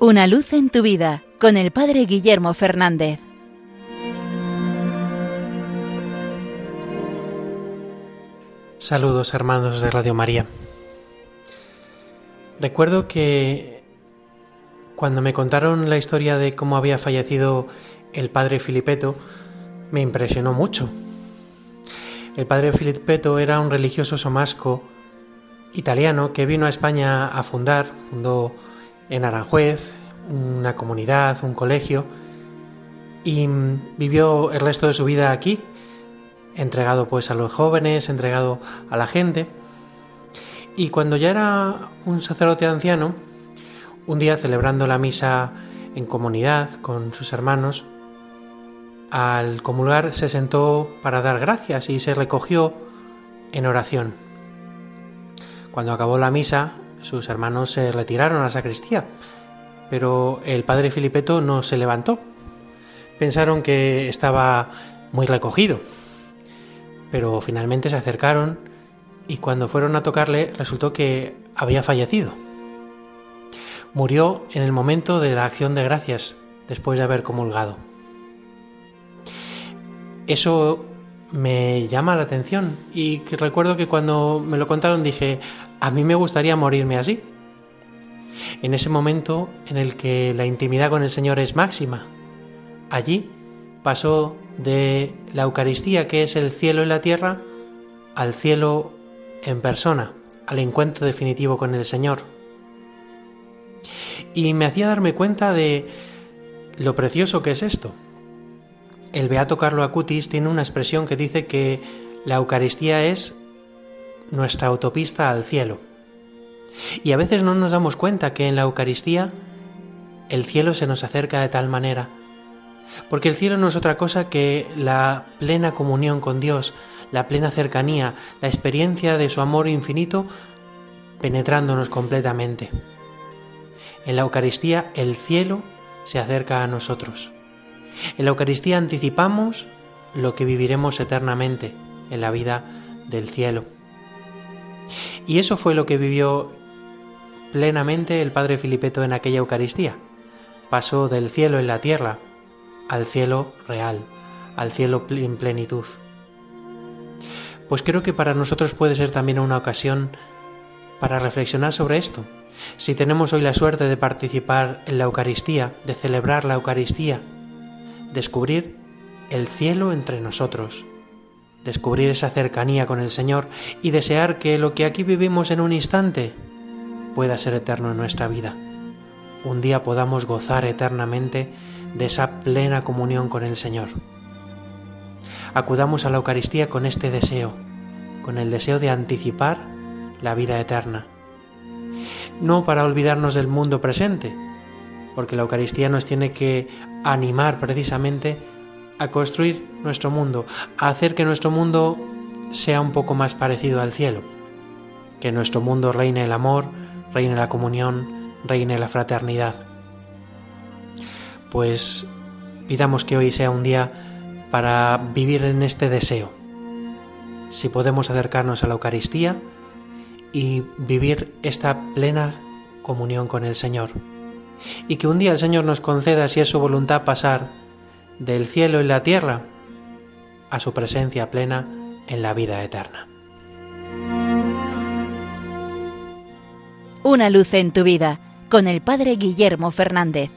Una luz en tu vida con el Padre Guillermo Fernández. Saludos hermanos de Radio María. Recuerdo que cuando me contaron la historia de cómo había fallecido el padre Filipeto, me impresionó mucho. El padre Filipeto era un religioso somasco italiano que vino a España a fundar, fundó en Aranjuez una comunidad, un colegio, y vivió el resto de su vida aquí, entregado pues a los jóvenes, entregado a la gente. Y cuando ya era un sacerdote anciano, un día celebrando la misa en comunidad con sus hermanos, al comulgar se sentó para dar gracias y se recogió en oración. Cuando acabó la misa, sus hermanos se retiraron a la sacristía, pero el padre Filipeto no se levantó. Pensaron que estaba muy recogido, pero finalmente se acercaron y cuando fueron a tocarle resultó que había fallecido. Murió en el momento de la acción de gracias después de haber comulgado. Eso me llama la atención y recuerdo que cuando me lo contaron dije, a mí me gustaría morirme así. En ese momento en el que la intimidad con el Señor es máxima. Allí pasó de la Eucaristía, que es el cielo y la tierra, al cielo en persona, al encuentro definitivo con el Señor. Y me hacía darme cuenta de lo precioso que es esto. El Beato Carlo Acutis tiene una expresión que dice que la Eucaristía es nuestra autopista al cielo. Y a veces no nos damos cuenta que en la Eucaristía el cielo se nos acerca de tal manera porque el cielo no es otra cosa que la plena comunión con Dios, la plena cercanía, la experiencia de su amor infinito penetrándonos completamente. En la Eucaristía el cielo se acerca a nosotros. En la Eucaristía anticipamos lo que viviremos eternamente en la vida del cielo. Y eso fue lo que vivió plenamente el Padre Filipeto en aquella Eucaristía. Pasó del cielo en la tierra al cielo real, al cielo en plenitud. Pues creo que para nosotros puede ser también una ocasión para reflexionar sobre esto. Si tenemos hoy la suerte de participar en la Eucaristía, de celebrar la Eucaristía, descubrir el cielo entre nosotros, descubrir esa cercanía con el Señor y desear que lo que aquí vivimos en un instante pueda ser eterno en nuestra vida. Un día podamos gozar eternamente de esa plena comunión con el Señor. Acudamos a la Eucaristía con este deseo, con el deseo de anticipar la vida eterna. No para olvidarnos del mundo presente, porque la Eucaristía nos tiene que animar precisamente a construir nuestro mundo, a hacer que nuestro mundo sea un poco más parecido al cielo, que en nuestro mundo reine el amor, reine la comunión, reine la fraternidad pues pidamos que hoy sea un día para vivir en este deseo. Si podemos acercarnos a la Eucaristía y vivir esta plena comunión con el Señor. Y que un día el Señor nos conceda, si es su voluntad, pasar del cielo y la tierra a su presencia plena en la vida eterna. Una luz en tu vida con el Padre Guillermo Fernández.